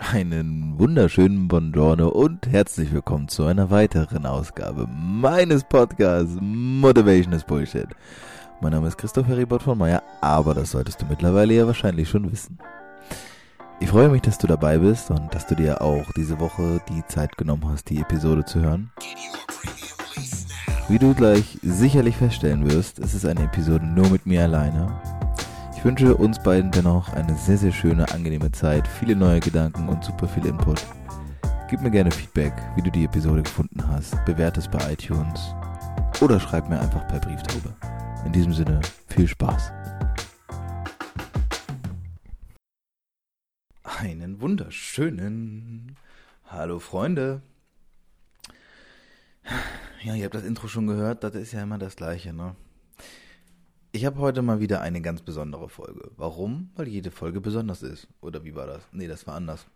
Einen wunderschönen Buongiorno und herzlich willkommen zu einer weiteren Ausgabe meines Podcasts Motivation is Bullshit. Mein Name ist Christopher Ribot von Meyer, aber das solltest du mittlerweile ja wahrscheinlich schon wissen. Ich freue mich, dass du dabei bist und dass du dir auch diese Woche die Zeit genommen hast, die Episode zu hören. Wie du gleich sicherlich feststellen wirst, ist es eine Episode nur mit mir alleine ich wünsche uns beiden dennoch eine sehr, sehr schöne, angenehme Zeit, viele neue Gedanken und super viel Input. Gib mir gerne Feedback, wie du die Episode gefunden hast, bewerte es bei iTunes oder schreib mir einfach per Brieftaube. In diesem Sinne, viel Spaß. Einen wunderschönen Hallo Freunde. Ja, ihr habt das Intro schon gehört, das ist ja immer das gleiche, ne? Ich habe heute mal wieder eine ganz besondere Folge. Warum? Weil jede Folge besonders ist. Oder wie war das? Nee, das war anders.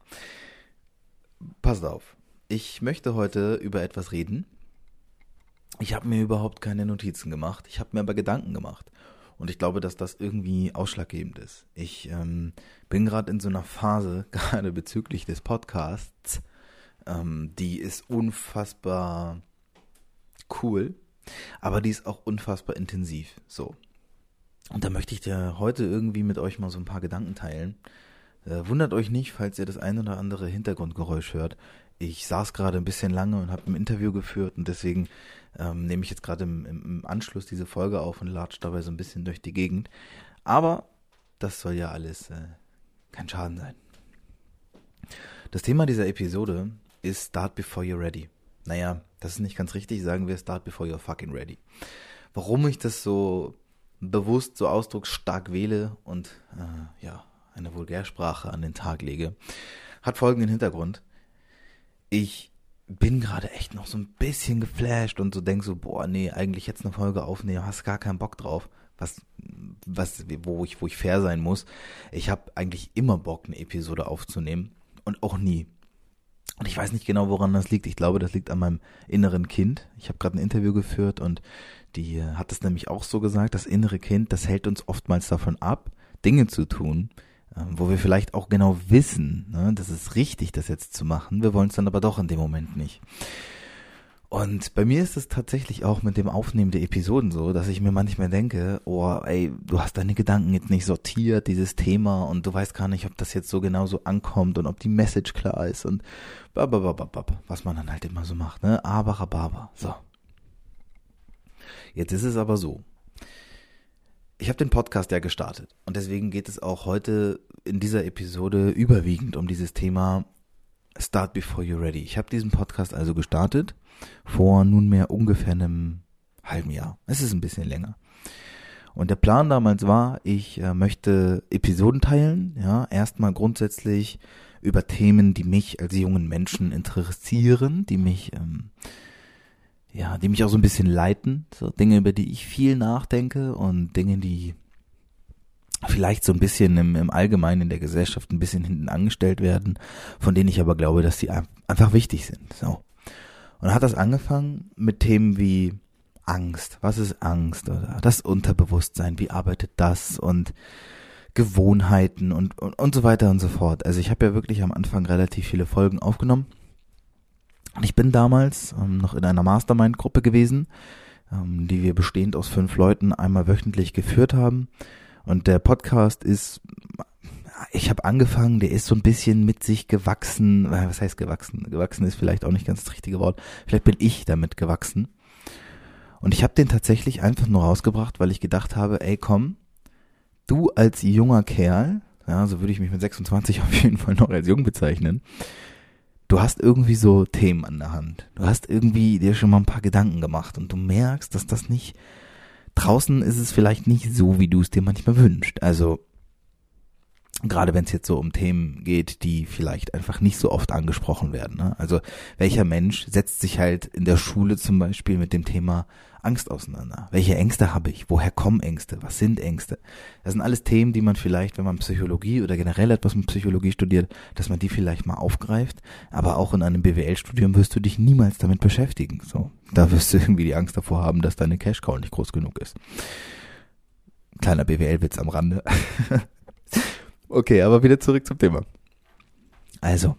Passt auf. Ich möchte heute über etwas reden. Ich habe mir überhaupt keine Notizen gemacht. Ich habe mir aber Gedanken gemacht. Und ich glaube, dass das irgendwie ausschlaggebend ist. Ich ähm, bin gerade in so einer Phase, gerade bezüglich des Podcasts, ähm, die ist unfassbar cool, aber die ist auch unfassbar intensiv. So. Und da möchte ich dir heute irgendwie mit euch mal so ein paar Gedanken teilen. Äh, wundert euch nicht, falls ihr das ein oder andere Hintergrundgeräusch hört. Ich saß gerade ein bisschen lange und habe ein Interview geführt und deswegen ähm, nehme ich jetzt gerade im, im, Anschluss diese Folge auf und latsche dabei so ein bisschen durch die Gegend. Aber das soll ja alles äh, kein Schaden sein. Das Thema dieser Episode ist Start Before You're Ready. Naja, das ist nicht ganz richtig, sagen wir Start Before You're Fucking Ready. Warum ich das so bewusst so ausdrucksstark wähle und äh, ja, eine Vulgärsprache an den Tag lege, hat folgenden Hintergrund. Ich bin gerade echt noch so ein bisschen geflasht und so denk so, boah, nee, eigentlich jetzt eine Folge aufnehmen, hast gar keinen Bock drauf. Was, was, wo ich, wo ich fair sein muss. Ich habe eigentlich immer Bock, eine Episode aufzunehmen und auch nie. Und ich weiß nicht genau, woran das liegt. Ich glaube, das liegt an meinem inneren Kind. Ich habe gerade ein Interview geführt und die äh, hat es nämlich auch so gesagt, das innere Kind, das hält uns oftmals davon ab, Dinge zu tun, ähm, wo wir vielleicht auch genau wissen, ne, das ist richtig, das jetzt zu machen. Wir wollen es dann aber doch in dem Moment nicht. Und bei mir ist es tatsächlich auch mit dem Aufnehmen der Episoden so, dass ich mir manchmal denke, oh, ey, du hast deine Gedanken jetzt nicht sortiert, dieses Thema, und du weißt gar nicht, ob das jetzt so genauso ankommt und ob die Message klar ist und bababababab, was man dann halt immer so macht, ne? Aber, aber, so. Jetzt ist es aber so. Ich habe den Podcast ja gestartet und deswegen geht es auch heute in dieser Episode überwiegend um dieses Thema Start Before You're Ready. Ich habe diesen Podcast also gestartet vor nunmehr ungefähr einem halben Jahr. Es ist ein bisschen länger. Und der Plan damals war, ich äh, möchte Episoden teilen, ja, erstmal grundsätzlich über Themen, die mich als jungen Menschen interessieren, die mich ähm, ja, die mich auch so ein bisschen leiten, so Dinge, über die ich viel nachdenke und Dinge, die vielleicht so ein bisschen im, im Allgemeinen in der Gesellschaft ein bisschen hinten angestellt werden, von denen ich aber glaube, dass die einfach wichtig sind. So. Und hat das angefangen mit Themen wie Angst. Was ist Angst? Oder das Unterbewusstsein, wie arbeitet das? Und Gewohnheiten und, und, und so weiter und so fort. Also ich habe ja wirklich am Anfang relativ viele Folgen aufgenommen und ich bin damals ähm, noch in einer Mastermind-Gruppe gewesen, ähm, die wir bestehend aus fünf Leuten einmal wöchentlich geführt haben. Und der Podcast ist, ich habe angefangen, der ist so ein bisschen mit sich gewachsen. Äh, was heißt gewachsen? Gewachsen ist vielleicht auch nicht ganz das richtige Wort. Vielleicht bin ich damit gewachsen. Und ich habe den tatsächlich einfach nur rausgebracht, weil ich gedacht habe, ey komm, du als junger Kerl, ja, so würde ich mich mit 26 auf jeden Fall noch als jung bezeichnen, du hast irgendwie so Themen an der Hand. Du hast irgendwie dir schon mal ein paar Gedanken gemacht und du merkst, dass das nicht draußen ist es vielleicht nicht so, wie du es dir manchmal wünschst. Also gerade wenn es jetzt so um Themen geht, die vielleicht einfach nicht so oft angesprochen werden. Ne? Also welcher Mensch setzt sich halt in der Schule zum Beispiel mit dem Thema Angst auseinander? Welche Ängste habe ich? Woher kommen Ängste? Was sind Ängste? Das sind alles Themen, die man vielleicht, wenn man Psychologie oder generell etwas mit Psychologie studiert, dass man die vielleicht mal aufgreift. Aber auch in einem BWL-Studium wirst du dich niemals damit beschäftigen. So, da wirst du irgendwie die Angst davor haben, dass deine Cash-Cow nicht groß genug ist. Kleiner BWL-Witz am Rande. okay, aber wieder zurück zum Thema. Also,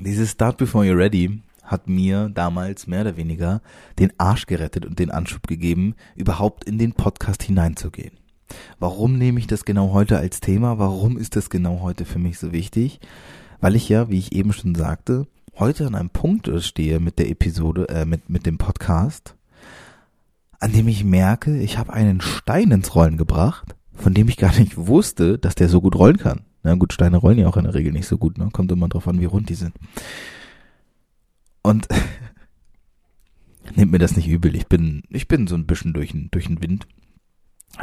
dieses Start Before You're Ready hat mir damals mehr oder weniger den Arsch gerettet und den Anschub gegeben, überhaupt in den Podcast hineinzugehen. Warum nehme ich das genau heute als Thema? Warum ist das genau heute für mich so wichtig? Weil ich ja, wie ich eben schon sagte, heute an einem Punkt stehe mit der Episode, äh, mit, mit dem Podcast, an dem ich merke, ich habe einen Stein ins Rollen gebracht, von dem ich gar nicht wusste, dass der so gut rollen kann. Na gut, Steine rollen ja auch in der Regel nicht so gut, ne? Kommt immer drauf an, wie rund die sind. Und nehmt mir das nicht übel. Ich bin, ich bin so ein bisschen durch den, durch den Wind.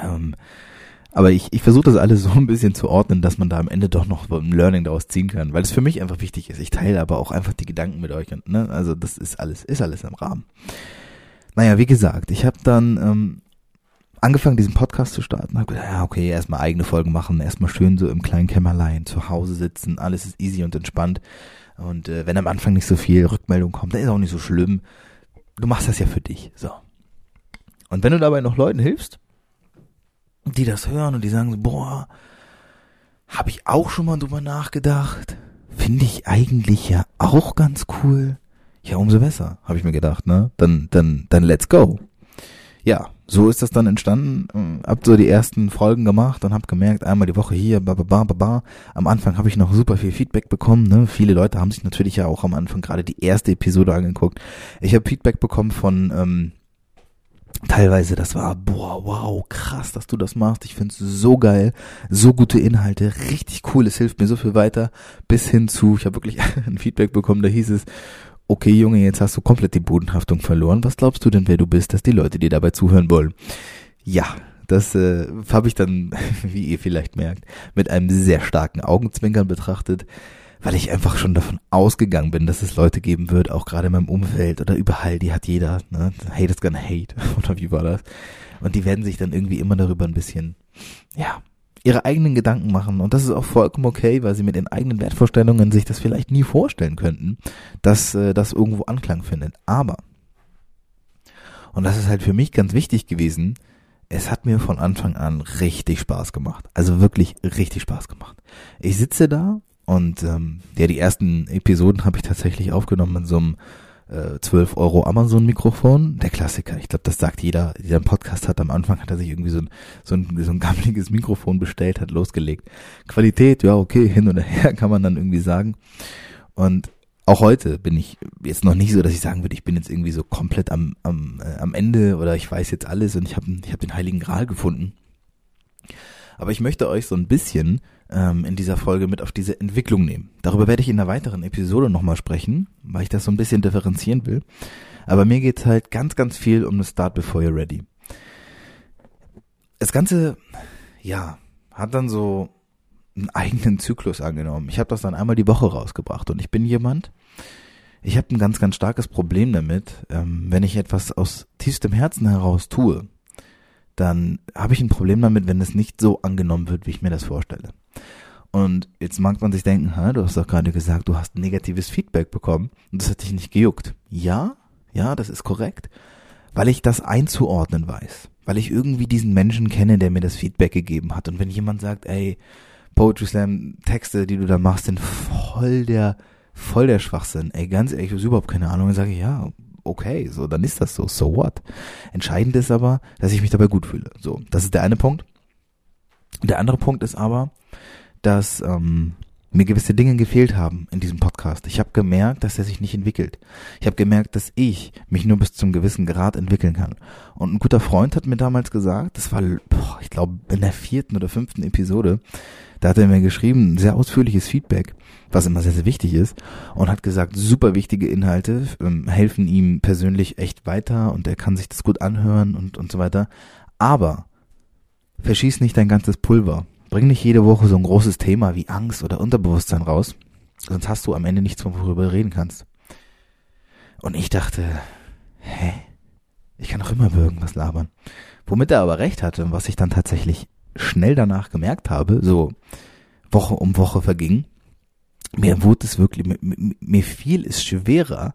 Ähm, aber ich, ich versuche das alles so ein bisschen zu ordnen, dass man da am Ende doch noch ein Learning daraus ziehen kann, weil es für mich einfach wichtig ist. Ich teile aber auch einfach die Gedanken mit euch und ne, also das ist alles, ist alles im Rahmen. Naja, wie gesagt, ich habe dann ähm, angefangen, diesen Podcast zu starten. Hab gedacht, ja, okay, erstmal eigene Folgen machen, erstmal schön so im kleinen Kämmerlein zu Hause sitzen, alles ist easy und entspannt. Und äh, wenn am Anfang nicht so viel Rückmeldung kommt, dann ist auch nicht so schlimm. Du machst das ja für dich. So. Und wenn du dabei noch Leuten hilfst, die das hören und die sagen so, boah, habe ich auch schon mal drüber nachgedacht. Finde ich eigentlich ja auch ganz cool. Ja, umso besser, habe ich mir gedacht, ne? Dann, dann, dann let's go ja, so ist das dann entstanden. Hab so die ersten Folgen gemacht und hab gemerkt, einmal die Woche hier, ba, ba, ba, ba, ba. Am Anfang habe ich noch super viel Feedback bekommen. Ne? Viele Leute haben sich natürlich ja auch am Anfang gerade die erste Episode angeguckt. Ich habe Feedback bekommen von ähm, teilweise, das war, boah, wow, krass, dass du das machst. Ich find's so geil, so gute Inhalte, richtig cool, es hilft mir so viel weiter. Bis hin zu, ich habe wirklich ein Feedback bekommen, da hieß es, okay Junge, jetzt hast du komplett die Bodenhaftung verloren. Was glaubst du denn, wer du bist, dass die Leute dir dabei zuhören wollen? Ja, das äh, habe ich dann, wie ihr vielleicht merkt, mit einem sehr starken Augenzwinkern betrachtet, weil ich einfach schon davon ausgegangen bin, dass es Leute geben wird, auch gerade in meinem Umfeld oder überall, die hat jeder, ne? Hate is gonna hate, oder wie war das? Und die werden sich dann irgendwie immer darüber ein bisschen, ja, ihre eigenen Gedanken machen. Und das ist auch vollkommen okay, weil sie mit ihren eigenen Wertvorstellungen sich das vielleicht nie vorstellen könnten, dass äh, das irgendwo Anklang findet. Aber, und das ist halt für mich ganz wichtig gewesen, es hat mir von Anfang an richtig Spaß gemacht. Also wirklich richtig Spaß gemacht. Ich sitze da und ähm, ja, die ersten Episoden habe ich tatsächlich aufgenommen in so einem äh, 12 Euro Amazon-Mikrofon, der Klassiker. Ich glaube, das sagt jeder, der einen Podcast hat. Am Anfang hat er sich irgendwie so ein, so ein, so ein gammeliges Mikrofon bestellt, hat losgelegt. Qualität, ja, okay, hin oder her kann man dann irgendwie sagen. Und auch heute bin ich jetzt noch nicht so, dass ich sagen würde, ich bin jetzt irgendwie so komplett am, am, äh, am Ende oder ich weiß jetzt alles und ich habe ich hab den Heiligen Gral gefunden. Aber ich möchte euch so ein bisschen ähm, in dieser Folge mit auf diese Entwicklung nehmen. Darüber werde ich in einer weiteren Episode nochmal sprechen, weil ich das so ein bisschen differenzieren will. Aber mir geht's halt ganz, ganz viel um das Start Before You're Ready. Das Ganze, ja, hat dann so einen eigenen Zyklus angenommen. Ich habe das dann einmal die Woche rausgebracht und ich bin jemand, ich habe ein ganz, ganz starkes Problem damit, ähm, wenn ich etwas aus tiefstem Herzen heraus tue, dann habe ich ein Problem damit, wenn es nicht so angenommen wird, wie ich mir das vorstelle. Und jetzt mag man sich denken, du hast doch gerade gesagt, du hast negatives Feedback bekommen und das hat dich nicht gejuckt. Ja, ja, das ist korrekt, weil ich das einzuordnen weiß, weil ich irgendwie diesen Menschen kenne, der mir das Feedback gegeben hat. Und wenn jemand sagt, ey, Poetry Slam Texte, die du da machst, sind voll der, voll der Schwachsinn. Ey, ganz ehrlich, ich habe überhaupt keine Ahnung. Dann sage ich, ja, okay, so, dann ist das so, so what? Entscheidend ist aber, dass ich mich dabei gut fühle. So, das ist der eine Punkt. Der andere Punkt ist aber, dass ähm, mir gewisse Dinge gefehlt haben in diesem Podcast. Ich habe gemerkt, dass er sich nicht entwickelt. Ich habe gemerkt, dass ich mich nur bis zum gewissen Grad entwickeln kann. Und ein guter Freund hat mir damals gesagt, das war, boah, ich glaube, in der vierten oder fünften Episode, da hat er mir geschrieben, sehr ausführliches Feedback, was immer sehr, sehr wichtig ist, und hat gesagt, super wichtige Inhalte ähm, helfen ihm persönlich echt weiter und er kann sich das gut anhören und, und so weiter. Aber verschieß nicht dein ganzes Pulver. Bring nicht jede Woche so ein großes Thema wie Angst oder Unterbewusstsein raus, sonst hast du am Ende nichts, worüber du reden kannst. Und ich dachte, hä? Ich kann doch immer über irgendwas labern. Womit er aber recht hatte und was ich dann tatsächlich schnell danach gemerkt habe, so Woche um Woche verging, mir wurde es wirklich, mir, mir fiel es schwerer,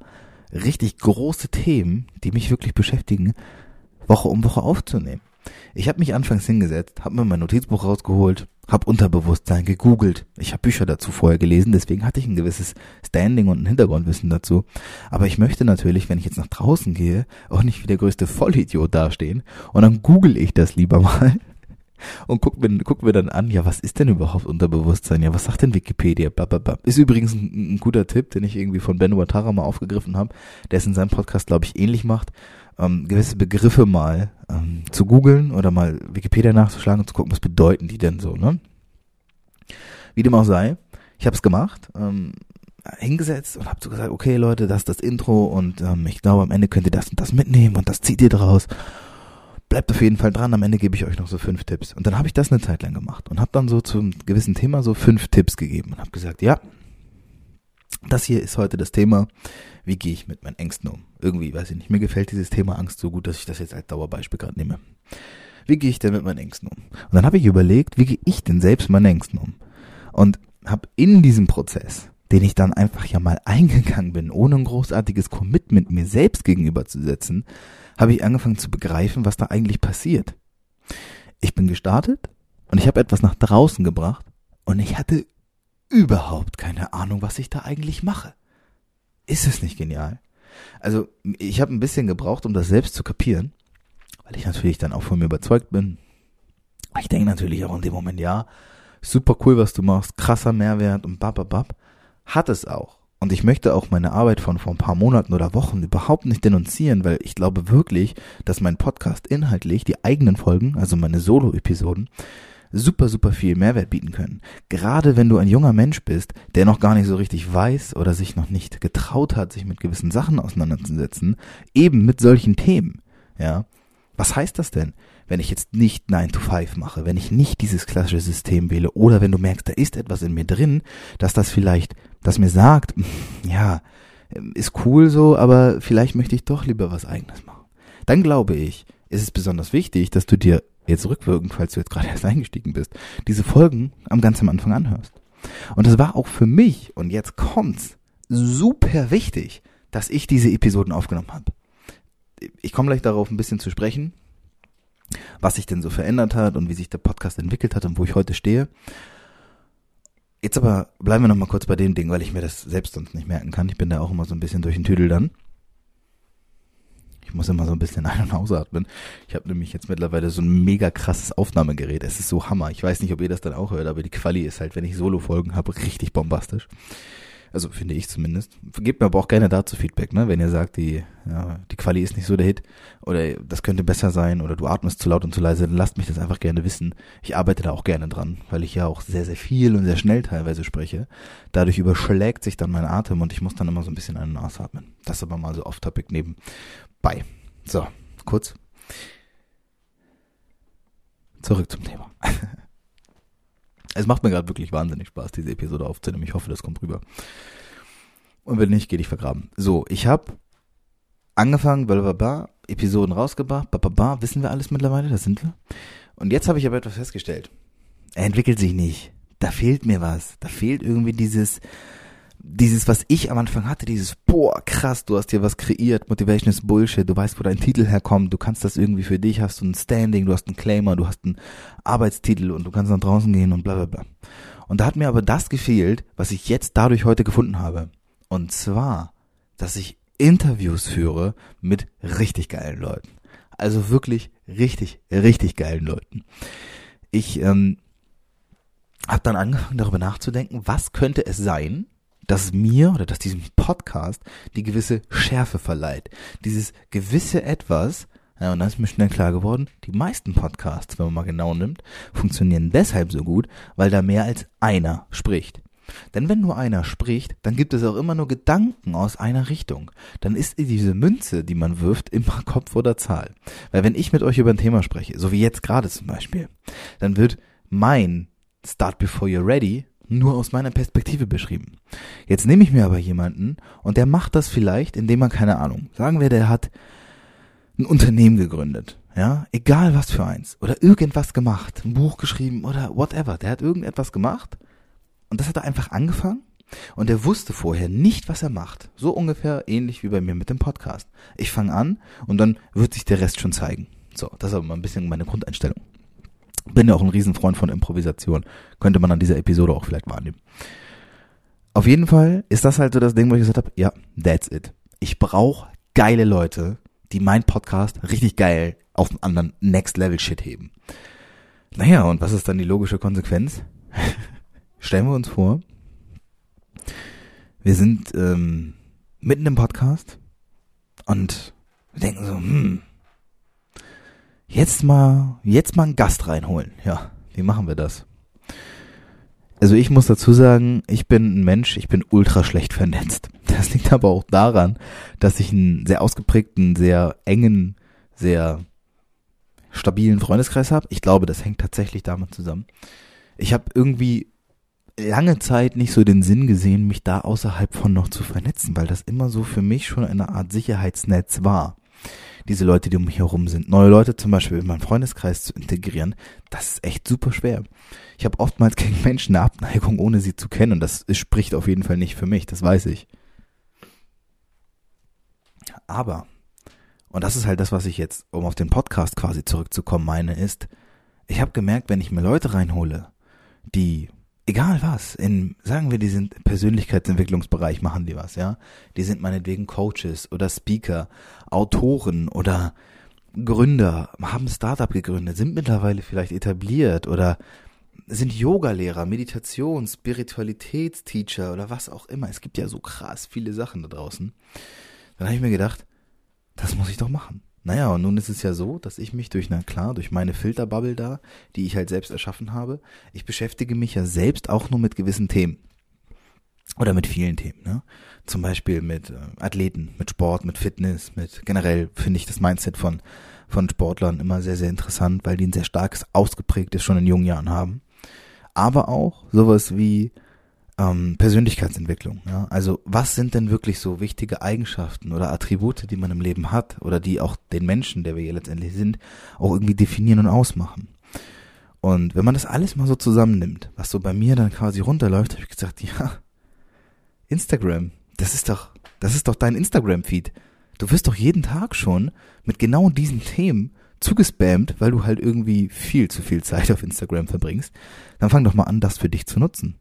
richtig große Themen, die mich wirklich beschäftigen, Woche um Woche aufzunehmen. Ich habe mich anfangs hingesetzt, habe mir mein Notizbuch rausgeholt, habe Unterbewusstsein gegoogelt. Ich habe Bücher dazu vorher gelesen, deswegen hatte ich ein gewisses Standing und ein Hintergrundwissen dazu. Aber ich möchte natürlich, wenn ich jetzt nach draußen gehe, auch nicht wie der größte Vollidiot dastehen. Und dann google ich das lieber mal und guck mir, guck mir dann an, ja, was ist denn überhaupt Unterbewusstsein? Ja, was sagt denn Wikipedia? Blablabla. Ist übrigens ein, ein guter Tipp, den ich irgendwie von Ben Watara mal aufgegriffen habe, der es in seinem Podcast, glaube ich, ähnlich macht ähm, gewisse Begriffe mal ähm, zu googeln oder mal Wikipedia nachzuschlagen und zu gucken, was bedeuten die denn so, ne? Wie dem auch sei, ich habe es gemacht, ähm, hingesetzt und habe so gesagt, okay Leute, das ist das Intro und ähm, ich glaube, am Ende könnt ihr das und das mitnehmen und das zieht ihr draus. Bleibt auf jeden Fall dran, am Ende gebe ich euch noch so fünf Tipps. Und dann habe ich das eine Zeit lang gemacht und habe dann so zum gewissen Thema so fünf Tipps gegeben und habe gesagt, ja, das hier ist heute das Thema, wie gehe ich mit meinen Ängsten um? Irgendwie, weiß ich nicht, mir gefällt dieses Thema Angst so gut, dass ich das jetzt als Dauerbeispiel gerade nehme. Wie gehe ich denn mit meinen Ängsten um? Und dann habe ich überlegt, wie gehe ich denn selbst mit meinen Ängsten um? Und habe in diesem Prozess, den ich dann einfach ja mal eingegangen bin, ohne ein großartiges Commitment mir selbst gegenüberzusetzen, habe ich angefangen zu begreifen, was da eigentlich passiert. Ich bin gestartet und ich habe etwas nach draußen gebracht und ich hatte überhaupt keine Ahnung, was ich da eigentlich mache. Ist es nicht genial? Also, ich habe ein bisschen gebraucht, um das selbst zu kapieren, weil ich natürlich dann auch von mir überzeugt bin. Ich denke natürlich auch in dem Moment, ja, super cool, was du machst, krasser Mehrwert und bababab. Hat es auch. Und ich möchte auch meine Arbeit von vor ein paar Monaten oder Wochen überhaupt nicht denunzieren, weil ich glaube wirklich, dass mein Podcast inhaltlich, die eigenen Folgen, also meine Solo-Episoden, super, super viel Mehrwert bieten können. Gerade wenn du ein junger Mensch bist, der noch gar nicht so richtig weiß oder sich noch nicht getraut hat, sich mit gewissen Sachen auseinanderzusetzen, eben mit solchen Themen. Ja. Was heißt das denn? Wenn ich jetzt nicht 9 to 5 mache, wenn ich nicht dieses klassische System wähle oder wenn du merkst, da ist etwas in mir drin, dass das vielleicht, das mir sagt, ja, ist cool so, aber vielleicht möchte ich doch lieber was eigenes machen. Dann glaube ich, ist es besonders wichtig, dass du dir jetzt rückwirkend, falls du jetzt gerade erst eingestiegen bist, diese Folgen am ganz am Anfang anhörst. Und das war auch für mich, und jetzt kommt's, super wichtig, dass ich diese Episoden aufgenommen habe. Ich komme gleich darauf ein bisschen zu sprechen, was sich denn so verändert hat und wie sich der Podcast entwickelt hat und wo ich heute stehe. Jetzt aber bleiben wir noch mal kurz bei dem Ding, weil ich mir das selbst sonst nicht merken kann. Ich bin da auch immer so ein bisschen durch den Tüdel dann. Ich muss immer so ein bisschen ein- und ausatmen. Ich habe nämlich jetzt mittlerweile so ein mega krasses Aufnahmegerät. Es ist so Hammer. Ich weiß nicht, ob ihr das dann auch hört, aber die Quali ist halt, wenn ich Solo-Folgen habe, richtig bombastisch. Also finde ich zumindest. Gebt mir aber auch gerne dazu Feedback, ne? Wenn ihr sagt, die, ja, die Quali ist nicht so der Hit oder das könnte besser sein oder du atmest zu laut und zu leise, dann lasst mich das einfach gerne wissen. Ich arbeite da auch gerne dran, weil ich ja auch sehr, sehr viel und sehr schnell teilweise spreche. Dadurch überschlägt sich dann mein Atem und ich muss dann immer so ein bisschen einen ausatmen. Das aber mal so off-topic nebenbei. So, kurz. Zurück zum Thema. Es macht mir gerade wirklich wahnsinnig Spaß, diese Episode aufzunehmen. Ich hoffe, das kommt rüber. Und wenn nicht, geht ich vergraben. So, ich habe angefangen, blablabla, Episoden rausgebracht, bababa, wissen wir alles mittlerweile, das sind wir. Und jetzt habe ich aber etwas festgestellt. Er entwickelt sich nicht. Da fehlt mir was. Da fehlt irgendwie dieses, dieses, was ich am Anfang hatte, dieses, boah, krass, du hast dir was kreiert, Motivation ist Bullshit, du weißt, wo dein Titel herkommt, du kannst das irgendwie für dich, hast du ein Standing, du hast einen Claimer, du hast einen Arbeitstitel und du kannst nach draußen gehen und bla bla bla. Und da hat mir aber das gefehlt, was ich jetzt dadurch heute gefunden habe. Und zwar, dass ich Interviews führe mit richtig geilen Leuten. Also wirklich richtig, richtig geilen Leuten. Ich ähm, habe dann angefangen darüber nachzudenken, was könnte es sein, dass mir oder dass diesem Podcast die gewisse Schärfe verleiht. Dieses gewisse etwas, ja, und dann ist mir schnell klar geworden, die meisten Podcasts, wenn man mal genau nimmt, funktionieren deshalb so gut, weil da mehr als einer spricht. Denn wenn nur einer spricht, dann gibt es auch immer nur Gedanken aus einer Richtung. Dann ist diese Münze, die man wirft, immer Kopf oder Zahl. Weil wenn ich mit euch über ein Thema spreche, so wie jetzt gerade zum Beispiel, dann wird mein Start Before You're Ready nur aus meiner Perspektive beschrieben. Jetzt nehme ich mir aber jemanden und der macht das vielleicht, indem man keine Ahnung, sagen wir, der hat ein Unternehmen gegründet, ja, egal was für eins, oder irgendwas gemacht, ein Buch geschrieben oder whatever, der hat irgendetwas gemacht und das hat er einfach angefangen und er wusste vorher nicht, was er macht. So ungefähr ähnlich wie bei mir mit dem Podcast. Ich fange an und dann wird sich der Rest schon zeigen. So, das ist aber mal ein bisschen meine Grundeinstellung. Bin ja auch ein Riesenfreund von Improvisation. Könnte man an dieser Episode auch vielleicht wahrnehmen. Auf jeden Fall ist das halt so das Ding, wo ich gesagt habe, ja, that's it. Ich brauche geile Leute, die mein Podcast richtig geil auf einen anderen Next Level Shit heben. Naja, und was ist dann die logische Konsequenz? Stellen wir uns vor, wir sind ähm, mitten im Podcast und denken so, hm, jetzt mal, jetzt mal einen Gast reinholen. Ja, wie machen wir das? Also ich muss dazu sagen, ich bin ein Mensch, ich bin ultra schlecht vernetzt. Das liegt aber auch daran, dass ich einen sehr ausgeprägten, sehr engen, sehr stabilen Freundeskreis habe. Ich glaube, das hängt tatsächlich damit zusammen. Ich habe irgendwie lange Zeit nicht so den Sinn gesehen, mich da außerhalb von noch zu vernetzen, weil das immer so für mich schon eine Art Sicherheitsnetz war. Diese Leute, die um mich herum sind. Neue Leute zum Beispiel in meinen Freundeskreis zu integrieren, das ist echt super schwer. Ich habe oftmals gegen Menschen eine Abneigung, ohne sie zu kennen. Und das spricht auf jeden Fall nicht für mich, das weiß ich. Aber, und das ist halt das, was ich jetzt, um auf den Podcast quasi zurückzukommen, meine, ist, ich habe gemerkt, wenn ich mir Leute reinhole, die egal was, in, sagen wir, die sind Persönlichkeitsentwicklungsbereich, machen die was, ja. Die sind meinetwegen Coaches oder Speaker, Autoren oder Gründer, haben Startup gegründet, sind mittlerweile vielleicht etabliert oder sind Yogalehrer, Meditation, Spiritualitätsteacher oder was auch immer. Es gibt ja so krass viele Sachen da draußen. Dann habe ich mir gedacht, das muss ich doch machen. Naja, und nun ist es ja so, dass ich mich durch, na klar, durch meine Filterbubble da, die ich halt selbst erschaffen habe, ich beschäftige mich ja selbst auch nur mit gewissen Themen. Oder mit vielen Themen, ne? Zum Beispiel mit äh, Athleten, mit Sport, mit Fitness, mit generell finde ich das Mindset von, von Sportlern immer sehr, sehr interessant, weil die ein sehr starkes, ausgeprägtes schon in jungen Jahren haben. Aber auch sowas wie ähm, Persönlichkeitsentwicklung. Ja? Also was sind denn wirklich so wichtige Eigenschaften oder Attribute, die man im Leben hat oder die auch den Menschen, der wir hier letztendlich sind, auch irgendwie definieren und ausmachen. Und wenn man das alles mal so zusammennimmt, was so bei mir dann quasi runterläuft, habe ich gesagt, ja, Instagram, das ist doch, das ist doch dein Instagram-Feed. Du wirst doch jeden Tag schon mit genau diesen Themen zugespammt, weil du halt irgendwie viel zu viel Zeit auf Instagram verbringst. Dann fang doch mal an, das für dich zu nutzen.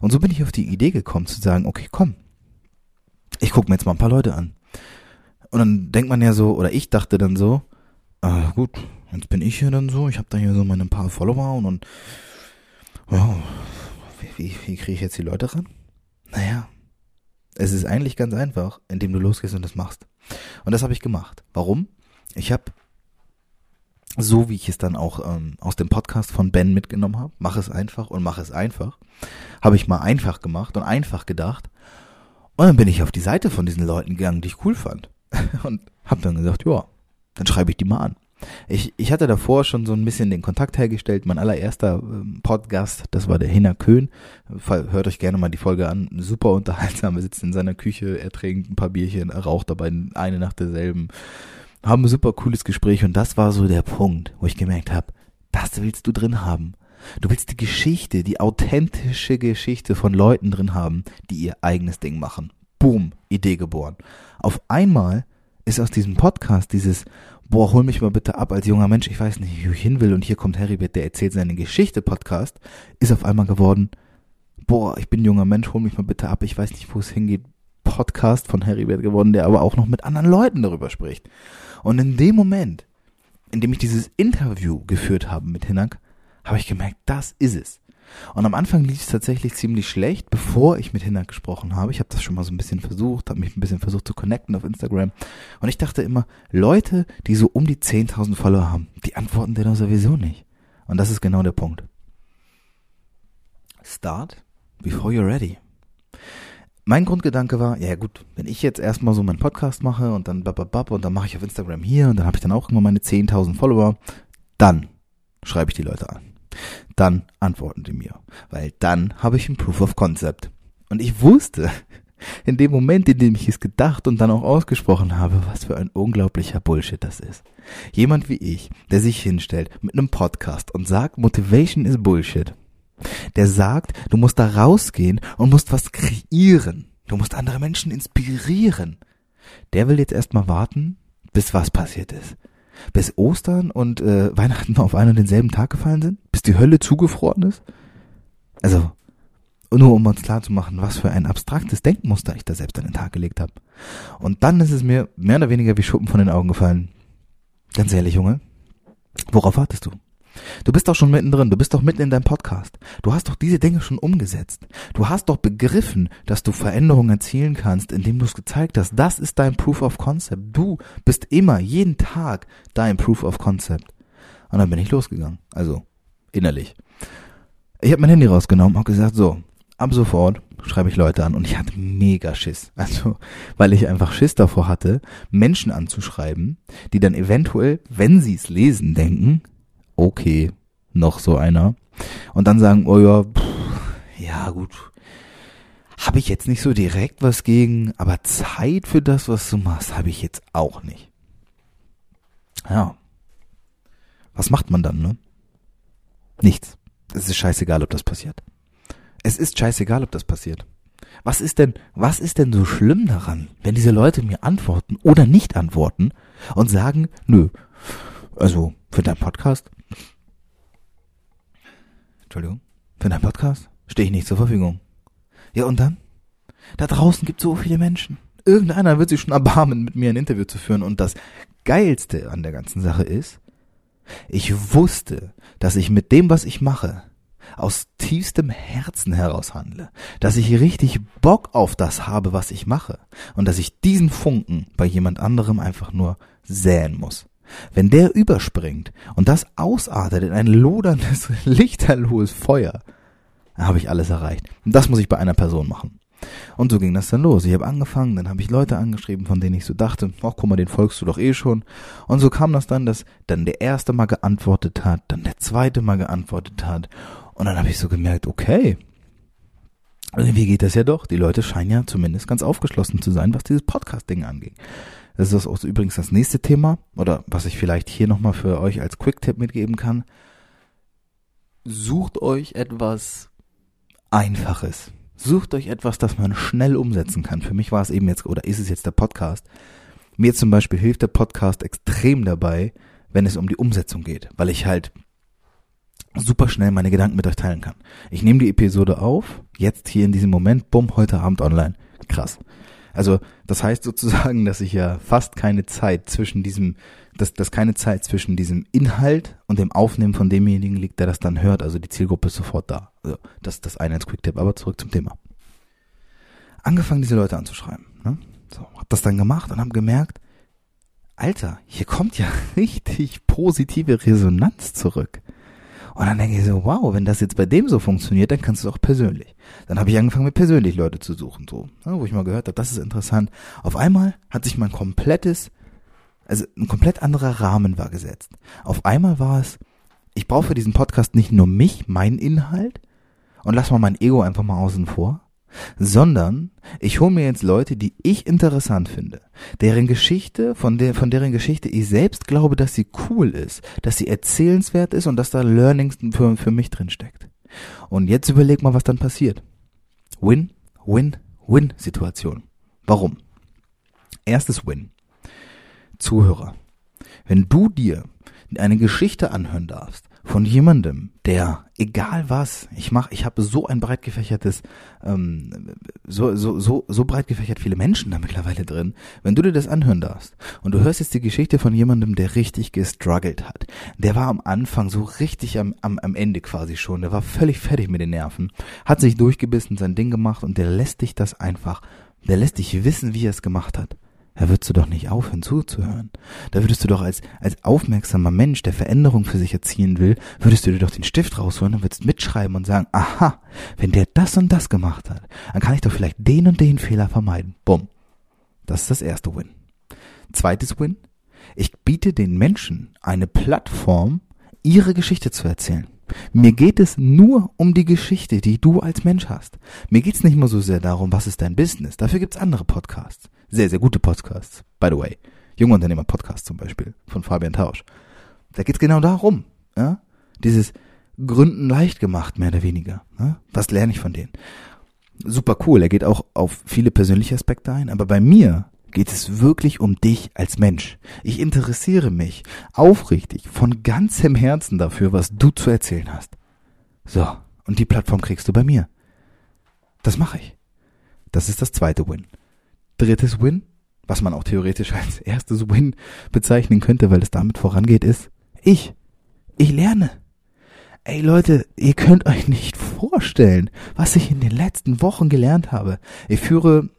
Und so bin ich auf die Idee gekommen zu sagen, okay, komm, ich gucke mir jetzt mal ein paar Leute an. Und dann denkt man ja so, oder ich dachte dann so, ah, gut, jetzt bin ich hier dann so, ich habe da hier so meine paar Follower und, und ja, wie, wie, wie kriege ich jetzt die Leute ran? Naja, es ist eigentlich ganz einfach, indem du losgehst und das machst. Und das habe ich gemacht. Warum? Ich habe so wie ich es dann auch ähm, aus dem Podcast von Ben mitgenommen habe, mach es einfach und mach es einfach, habe ich mal einfach gemacht und einfach gedacht. Und dann bin ich auf die Seite von diesen Leuten gegangen, die ich cool fand. Und habe dann gesagt, ja, dann schreibe ich die mal an. Ich, ich hatte davor schon so ein bisschen den Kontakt hergestellt. Mein allererster ähm, Podcast, das war der Hinner Köhn. Hört euch gerne mal die Folge an. Super unterhaltsam. Er sitzt in seiner Küche, er trinkt ein paar Bierchen, er raucht dabei eine nach derselben haben ein super cooles Gespräch und das war so der Punkt, wo ich gemerkt habe, das willst du drin haben. Du willst die Geschichte, die authentische Geschichte von Leuten drin haben, die ihr eigenes Ding machen. Boom, Idee geboren. Auf einmal ist aus diesem Podcast dieses, boah, hol mich mal bitte ab als junger Mensch, ich weiß nicht, wo ich hin will und hier kommt Heribert, der erzählt seine Geschichte Podcast, ist auf einmal geworden, boah, ich bin junger Mensch, hol mich mal bitte ab, ich weiß nicht, wo es hingeht, Podcast von Heribert geworden, der aber auch noch mit anderen Leuten darüber spricht. Und in dem Moment, in dem ich dieses Interview geführt habe mit Hinak, habe ich gemerkt, das ist es. Und am Anfang lief es tatsächlich ziemlich schlecht, bevor ich mit Hinak gesprochen habe. Ich habe das schon mal so ein bisschen versucht, habe mich ein bisschen versucht zu connecten auf Instagram. Und ich dachte immer, Leute, die so um die 10.000 Follower haben, die antworten dir doch sowieso nicht. Und das ist genau der Punkt. Start before you're ready mein Grundgedanke war, ja gut, wenn ich jetzt erstmal so meinen Podcast mache und dann bababab und dann mache ich auf Instagram hier und dann habe ich dann auch immer meine 10.000 Follower, dann schreibe ich die Leute an. Dann antworten die mir, weil dann habe ich ein Proof of Concept. Und ich wusste, in dem Moment, in dem ich es gedacht und dann auch ausgesprochen habe, was für ein unglaublicher Bullshit das ist. Jemand wie ich, der sich hinstellt mit einem Podcast und sagt, Motivation is Bullshit der sagt, du musst da rausgehen und musst was kreieren. Du musst andere Menschen inspirieren. Der will jetzt erstmal warten, bis was passiert ist. Bis Ostern und äh, Weihnachten auf einen und denselben Tag gefallen sind? Bis die Hölle zugefroren ist? Also, nur um uns klar zu machen, was für ein abstraktes Denkmuster ich da selbst an den Tag gelegt habe. Und dann ist es mir mehr oder weniger wie Schuppen von den Augen gefallen. Ganz ehrlich, Junge, worauf wartest du? Du bist doch schon mittendrin, du bist doch mitten in deinem Podcast. Du hast doch diese Dinge schon umgesetzt. Du hast doch begriffen, dass du Veränderungen erzielen kannst, indem du es gezeigt hast. Das ist dein Proof of Concept. Du bist immer, jeden Tag dein Proof of Concept. Und dann bin ich losgegangen. Also, innerlich. Ich habe mein Handy rausgenommen und gesagt, so, ab sofort schreibe ich Leute an und ich hatte mega Schiss. Also, weil ich einfach Schiss davor hatte, Menschen anzuschreiben, die dann eventuell, wenn sie es lesen, denken, okay, noch so einer. Und dann sagen, oh ja, pff, ja gut, habe ich jetzt nicht so direkt was gegen, aber Zeit für das, was du machst, habe ich jetzt auch nicht. Ja. Was macht man dann, ne? Nichts. Es ist scheißegal, ob das passiert. Es ist scheißegal, ob das passiert. Was ist denn, was ist denn so schlimm daran, wenn diese Leute mir antworten oder nicht antworten und sagen, nö, also für deinen Podcast, Entschuldigung, für deinen Podcast stehe ich nicht zur Verfügung. Ja und dann? Da draußen gibt so viele Menschen. Irgendeiner wird sich schon erbarmen, mit mir ein Interview zu führen. Und das Geilste an der ganzen Sache ist, ich wusste, dass ich mit dem, was ich mache, aus tiefstem Herzen heraus handle, dass ich richtig Bock auf das habe, was ich mache und dass ich diesen Funken bei jemand anderem einfach nur säen muss. Wenn der überspringt und das ausartet in ein loderndes, lichterlohes Feuer, dann habe ich alles erreicht. Und das muss ich bei einer Person machen. Und so ging das dann los. Ich habe angefangen, dann habe ich Leute angeschrieben, von denen ich so dachte, ach guck mal, den folgst du doch eh schon. Und so kam das dann, dass dann der erste mal geantwortet hat, dann der zweite mal geantwortet hat. Und dann habe ich so gemerkt, okay, irgendwie geht das ja doch. Die Leute scheinen ja zumindest ganz aufgeschlossen zu sein, was dieses Podcast-Ding angeht. Das ist auch übrigens das nächste Thema oder was ich vielleicht hier nochmal für euch als Quick-Tipp mitgeben kann. Sucht euch etwas Einfaches. Sucht euch etwas, das man schnell umsetzen kann. Für mich war es eben jetzt, oder ist es jetzt der Podcast. Mir zum Beispiel hilft der Podcast extrem dabei, wenn es um die Umsetzung geht, weil ich halt super schnell meine Gedanken mit euch teilen kann. Ich nehme die Episode auf, jetzt hier in diesem Moment, bumm, heute Abend online. Krass. Also das heißt sozusagen, dass ich ja fast keine Zeit zwischen diesem, dass, dass keine Zeit zwischen diesem Inhalt und dem Aufnehmen von demjenigen liegt, der das dann hört. Also die Zielgruppe ist sofort da. Also das ist das eine als Quick-Tip. Aber zurück zum Thema. Angefangen, diese Leute anzuschreiben. Ne? So, hab das dann gemacht und hab gemerkt, Alter, hier kommt ja richtig positive Resonanz zurück. Und dann denke ich so, wow, wenn das jetzt bei dem so funktioniert, dann kannst du es auch persönlich. Dann habe ich angefangen, mir persönlich Leute zu suchen, so, ne, wo ich mal gehört habe, das ist interessant. Auf einmal hat sich mein komplettes, also ein komplett anderer Rahmen war gesetzt. Auf einmal war es, ich brauche für diesen Podcast nicht nur mich, meinen Inhalt und lass mal mein Ego einfach mal außen vor, sondern ich hole mir jetzt Leute, die ich interessant finde, deren Geschichte, von der, von deren Geschichte ich selbst glaube, dass sie cool ist, dass sie erzählenswert ist und dass da Learnings für, für mich drin steckt. Und jetzt überleg mal, was dann passiert. Win, Win, Win Situation. Warum? Erstes Win. Zuhörer. Wenn du dir eine Geschichte anhören darfst, von jemandem, der, egal was, ich mach, ich habe so ein breit gefächertes, ähm, so, so, so, so breit gefächert viele Menschen da mittlerweile drin, wenn du dir das anhören darfst und du hörst jetzt die Geschichte von jemandem, der richtig gestruggelt hat, der war am Anfang so richtig am, am, am Ende quasi schon, der war völlig fertig mit den Nerven, hat sich durchgebissen, sein Ding gemacht und der lässt dich das einfach, der lässt dich wissen, wie er es gemacht hat da würdest du doch nicht aufhören zuzuhören. Da würdest du doch als, als aufmerksamer Mensch, der Veränderung für sich erzielen will, würdest du dir doch den Stift rausholen und würdest mitschreiben und sagen, aha, wenn der das und das gemacht hat, dann kann ich doch vielleicht den und den Fehler vermeiden. Bumm. Das ist das erste Win. Zweites Win. Ich biete den Menschen eine Plattform, ihre Geschichte zu erzählen. Mir geht es nur um die Geschichte, die du als Mensch hast. Mir geht's nicht mehr so sehr darum, was ist dein Business. Dafür gibt's andere Podcasts. Sehr, sehr gute Podcasts, by the way. Jungunternehmer Podcast zum Beispiel von Fabian Tausch. Da geht's genau darum. Ja? Dieses Gründen leicht gemacht, mehr oder weniger. Ja? Was lerne ich von denen? Super cool. Er geht auch auf viele persönliche Aspekte ein. Aber bei mir geht es wirklich um dich als Mensch. Ich interessiere mich aufrichtig von ganzem Herzen dafür, was du zu erzählen hast. So, und die Plattform kriegst du bei mir. Das mache ich. Das ist das zweite Win. Drittes Win, was man auch theoretisch als erstes Win bezeichnen könnte, weil es damit vorangeht, ist ich. Ich lerne. Ey Leute, ihr könnt euch nicht vorstellen, was ich in den letzten Wochen gelernt habe. Ich führe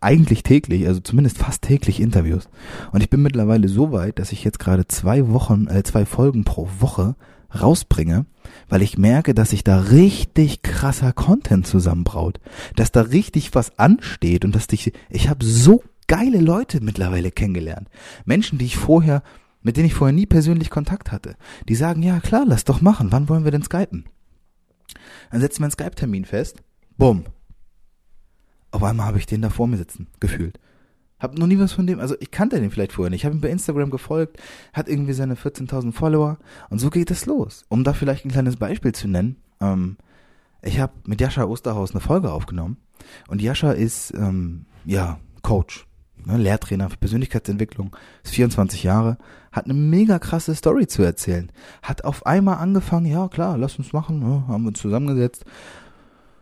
eigentlich täglich, also zumindest fast täglich Interviews. Und ich bin mittlerweile so weit, dass ich jetzt gerade zwei Wochen, äh, zwei Folgen pro Woche rausbringe, weil ich merke, dass sich da richtig krasser Content zusammenbraut, dass da richtig was ansteht und dass ich, ich habe so geile Leute mittlerweile kennengelernt. Menschen, die ich vorher, mit denen ich vorher nie persönlich Kontakt hatte. Die sagen, ja klar, lass doch machen. Wann wollen wir denn skypen? Dann setzen wir einen Skype-Termin fest. Bumm. Auf einmal habe ich den da vor mir sitzen, gefühlt. Hab noch nie was von dem, also ich kannte den vielleicht vorher nicht. Ich habe ihn bei Instagram gefolgt, hat irgendwie seine 14.000 Follower und so geht es los. Um da vielleicht ein kleines Beispiel zu nennen, ähm, ich habe mit Jascha Osterhaus eine Folge aufgenommen und Jascha ist, ähm, ja, Coach, ne, Lehrtrainer für Persönlichkeitsentwicklung, ist 24 Jahre, hat eine mega krasse Story zu erzählen. Hat auf einmal angefangen, ja klar, lass uns machen, ja, haben wir uns zusammengesetzt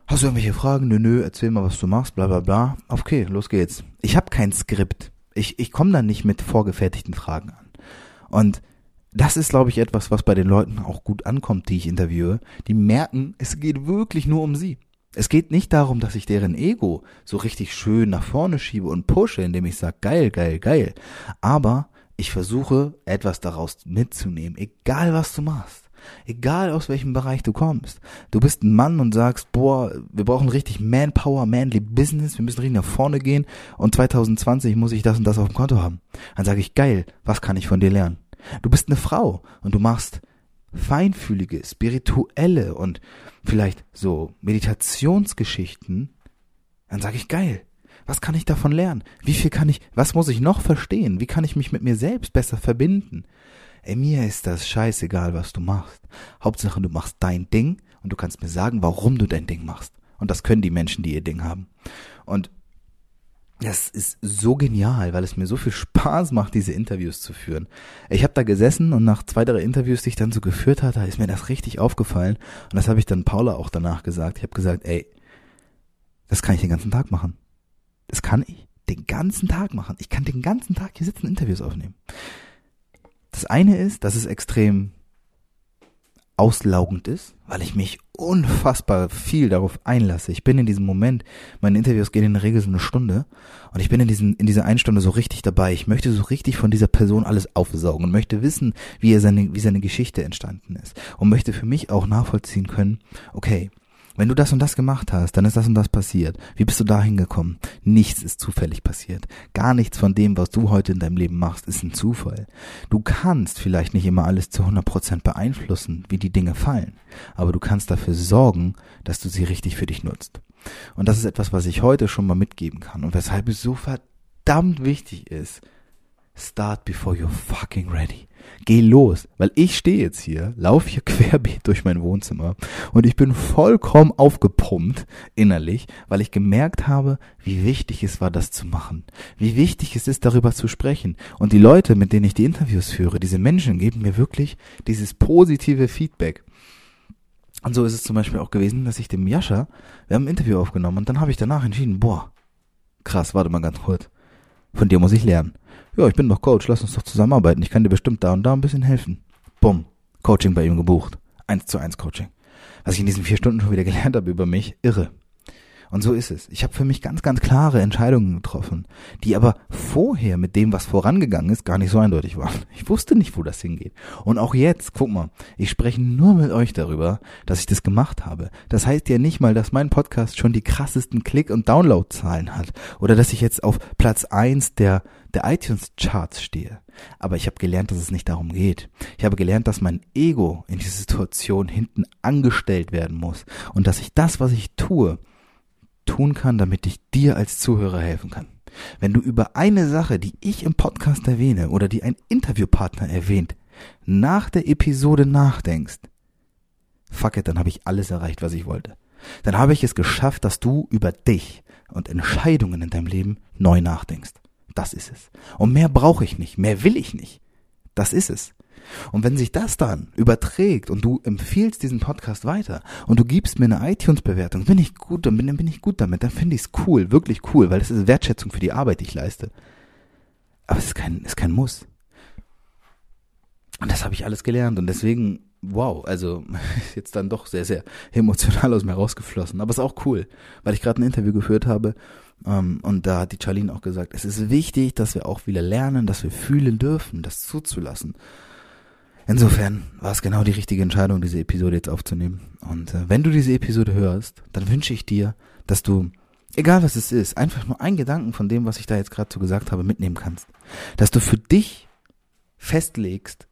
Hast du irgendwelche Fragen? Nö, nö, erzähl mal, was du machst, bla bla bla. Okay, los geht's. Ich habe kein Skript. Ich, ich komme da nicht mit vorgefertigten Fragen an. Und das ist, glaube ich, etwas, was bei den Leuten auch gut ankommt, die ich interviewe. Die merken, es geht wirklich nur um sie. Es geht nicht darum, dass ich deren Ego so richtig schön nach vorne schiebe und pushe, indem ich sage, geil, geil, geil. Aber ich versuche, etwas daraus mitzunehmen, egal was du machst. Egal aus welchem Bereich du kommst. Du bist ein Mann und sagst, boah, wir brauchen richtig Manpower, Manly Business, wir müssen richtig nach vorne gehen und 2020 muss ich das und das auf dem Konto haben. Dann sage ich, geil, was kann ich von dir lernen? Du bist eine Frau und du machst feinfühlige, spirituelle und vielleicht so Meditationsgeschichten. Dann sage ich, geil, was kann ich davon lernen? Wie viel kann ich, was muss ich noch verstehen? Wie kann ich mich mit mir selbst besser verbinden? Ey, mir ist das scheißegal, was du machst. Hauptsache, du machst dein Ding und du kannst mir sagen, warum du dein Ding machst. Und das können die Menschen, die ihr Ding haben. Und das ist so genial, weil es mir so viel Spaß macht, diese Interviews zu führen. Ich habe da gesessen und nach zwei, drei Interviews, die ich dann so geführt hatte, ist mir das richtig aufgefallen. Und das habe ich dann Paula auch danach gesagt. Ich habe gesagt, ey, das kann ich den ganzen Tag machen. Das kann ich den ganzen Tag machen. Ich kann den ganzen Tag hier sitzen, Interviews aufnehmen. Das eine ist, dass es extrem auslaugend ist, weil ich mich unfassbar viel darauf einlasse. Ich bin in diesem Moment, meine Interviews gehen in der Regel so eine Stunde und ich bin in diesen in dieser einen Stunde so richtig dabei. Ich möchte so richtig von dieser Person alles aufsaugen und möchte wissen, wie er seine wie seine Geschichte entstanden ist und möchte für mich auch nachvollziehen können, okay, wenn du das und das gemacht hast, dann ist das und das passiert. Wie bist du da hingekommen? Nichts ist zufällig passiert. Gar nichts von dem, was du heute in deinem Leben machst, ist ein Zufall. Du kannst vielleicht nicht immer alles zu 100% beeinflussen, wie die Dinge fallen, aber du kannst dafür sorgen, dass du sie richtig für dich nutzt. Und das ist etwas, was ich heute schon mal mitgeben kann und weshalb es so verdammt wichtig ist. Start before you're fucking ready. Geh los, weil ich stehe jetzt hier, laufe hier querbeet durch mein Wohnzimmer und ich bin vollkommen aufgepumpt innerlich, weil ich gemerkt habe, wie wichtig es war, das zu machen. Wie wichtig es ist, darüber zu sprechen. Und die Leute, mit denen ich die Interviews führe, diese Menschen geben mir wirklich dieses positive Feedback. Und so ist es zum Beispiel auch gewesen, dass ich dem Jascha, wir haben ein Interview aufgenommen und dann habe ich danach entschieden, boah, krass, warte mal ganz kurz. Von dir muss ich lernen ja, ich bin doch Coach, lass uns doch zusammenarbeiten, ich kann dir bestimmt da und da ein bisschen helfen. Bumm, Coaching bei ihm gebucht. Eins zu eins Coaching. Was ich in diesen vier Stunden schon wieder gelernt habe über mich, irre. Und so ist es. Ich habe für mich ganz, ganz klare Entscheidungen getroffen, die aber vorher mit dem, was vorangegangen ist, gar nicht so eindeutig waren. Ich wusste nicht, wo das hingeht. Und auch jetzt, guck mal, ich spreche nur mit euch darüber, dass ich das gemacht habe. Das heißt ja nicht mal, dass mein Podcast schon die krassesten Klick- und Downloadzahlen hat oder dass ich jetzt auf Platz eins der der iTunes-Charts stehe. Aber ich habe gelernt, dass es nicht darum geht. Ich habe gelernt, dass mein Ego in dieser Situation hinten angestellt werden muss und dass ich das, was ich tue, tun kann, damit ich dir als Zuhörer helfen kann. Wenn du über eine Sache, die ich im Podcast erwähne oder die ein Interviewpartner erwähnt, nach der Episode nachdenkst, fuck it, dann habe ich alles erreicht, was ich wollte. Dann habe ich es geschafft, dass du über dich und Entscheidungen in deinem Leben neu nachdenkst. Das ist es. Und mehr brauche ich nicht, mehr will ich nicht. Das ist es. Und wenn sich das dann überträgt und du empfiehlst diesen Podcast weiter und du gibst mir eine iTunes-Bewertung, bin ich gut, dann bin, bin ich gut damit, dann finde ich es cool, wirklich cool, weil es ist Wertschätzung für die Arbeit, die ich leiste. Aber es ist kein, ist kein Muss. Und das habe ich alles gelernt und deswegen, wow, also ist jetzt dann doch sehr, sehr emotional aus mir rausgeflossen. Aber es ist auch cool, weil ich gerade ein Interview geführt habe ähm, und da hat die Charlene auch gesagt, es ist wichtig, dass wir auch wieder lernen, dass wir fühlen dürfen, das zuzulassen. Insofern war es genau die richtige Entscheidung, diese Episode jetzt aufzunehmen. Und äh, wenn du diese Episode hörst, dann wünsche ich dir, dass du, egal was es ist, einfach nur einen Gedanken von dem, was ich da jetzt gerade so gesagt habe, mitnehmen kannst. Dass du für dich festlegst,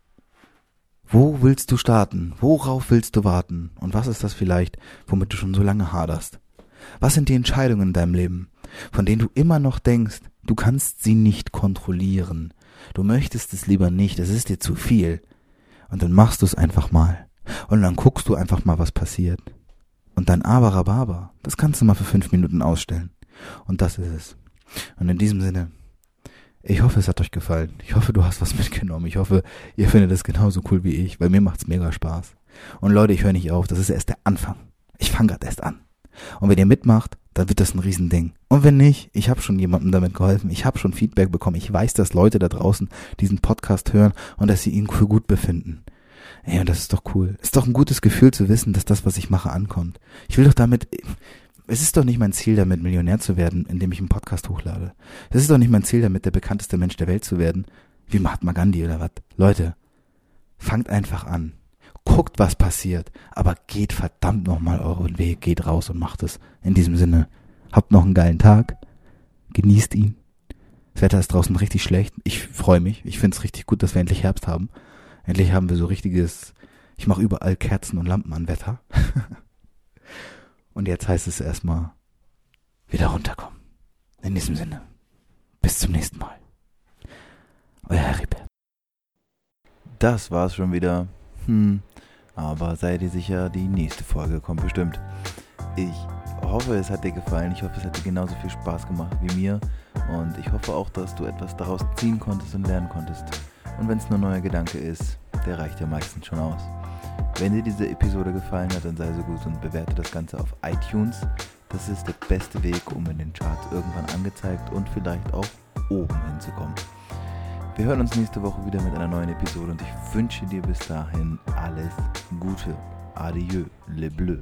wo willst du starten? Worauf willst du warten? Und was ist das vielleicht, womit du schon so lange haderst? Was sind die Entscheidungen in deinem Leben, von denen du immer noch denkst, du kannst sie nicht kontrollieren? Du möchtest es lieber nicht, es ist dir zu viel. Und dann machst du es einfach mal. Und dann guckst du einfach mal, was passiert. Und dann Abarababa, das kannst du mal für fünf Minuten ausstellen. Und das ist es. Und in diesem Sinne, ich hoffe, es hat euch gefallen. Ich hoffe, du hast was mitgenommen. Ich hoffe, ihr findet es genauso cool wie ich, weil mir macht's mega Spaß. Und Leute, ich höre nicht auf. Das ist erst der Anfang. Ich fange gerade erst an. Und wenn ihr mitmacht, dann wird das ein Riesending. Und wenn nicht, ich habe schon jemandem damit geholfen. Ich habe schon Feedback bekommen. Ich weiß, dass Leute da draußen diesen Podcast hören und dass sie ihn für gut befinden. Ey, und das ist doch cool. Ist doch ein gutes Gefühl zu wissen, dass das, was ich mache, ankommt. Ich will doch damit, es ist doch nicht mein Ziel damit, Millionär zu werden, indem ich einen Podcast hochlade. Es ist doch nicht mein Ziel damit, der bekannteste Mensch der Welt zu werden, wie Mahatma Gandhi oder was. Leute, fangt einfach an. Guckt, was passiert, aber geht verdammt nochmal euren Weg, geht raus und macht es. In diesem Sinne, habt noch einen geilen Tag, genießt ihn. Das Wetter ist draußen richtig schlecht. Ich freue mich. Ich finde es richtig gut, dass wir endlich Herbst haben. Endlich haben wir so richtiges, ich mache überall Kerzen und Lampen an Wetter. und jetzt heißt es erstmal wieder runterkommen. In diesem Sinne, bis zum nächsten Mal. Euer Heribert. Das war's schon wieder. Hm, aber seid ihr sicher, die nächste Folge kommt bestimmt. Ich hoffe, es hat dir gefallen. Ich hoffe, es hat dir genauso viel Spaß gemacht wie mir. Und ich hoffe auch, dass du etwas daraus ziehen konntest und lernen konntest. Und wenn es nur ein neuer Gedanke ist, der reicht ja meistens schon aus. Wenn dir diese Episode gefallen hat, dann sei so gut und bewerte das Ganze auf iTunes. Das ist der beste Weg, um in den Charts irgendwann angezeigt und vielleicht auch oben hinzukommen. Wir hören uns nächste Woche wieder mit einer neuen Episode und ich wünsche dir bis dahin alles Gute. Adieu, le bleu.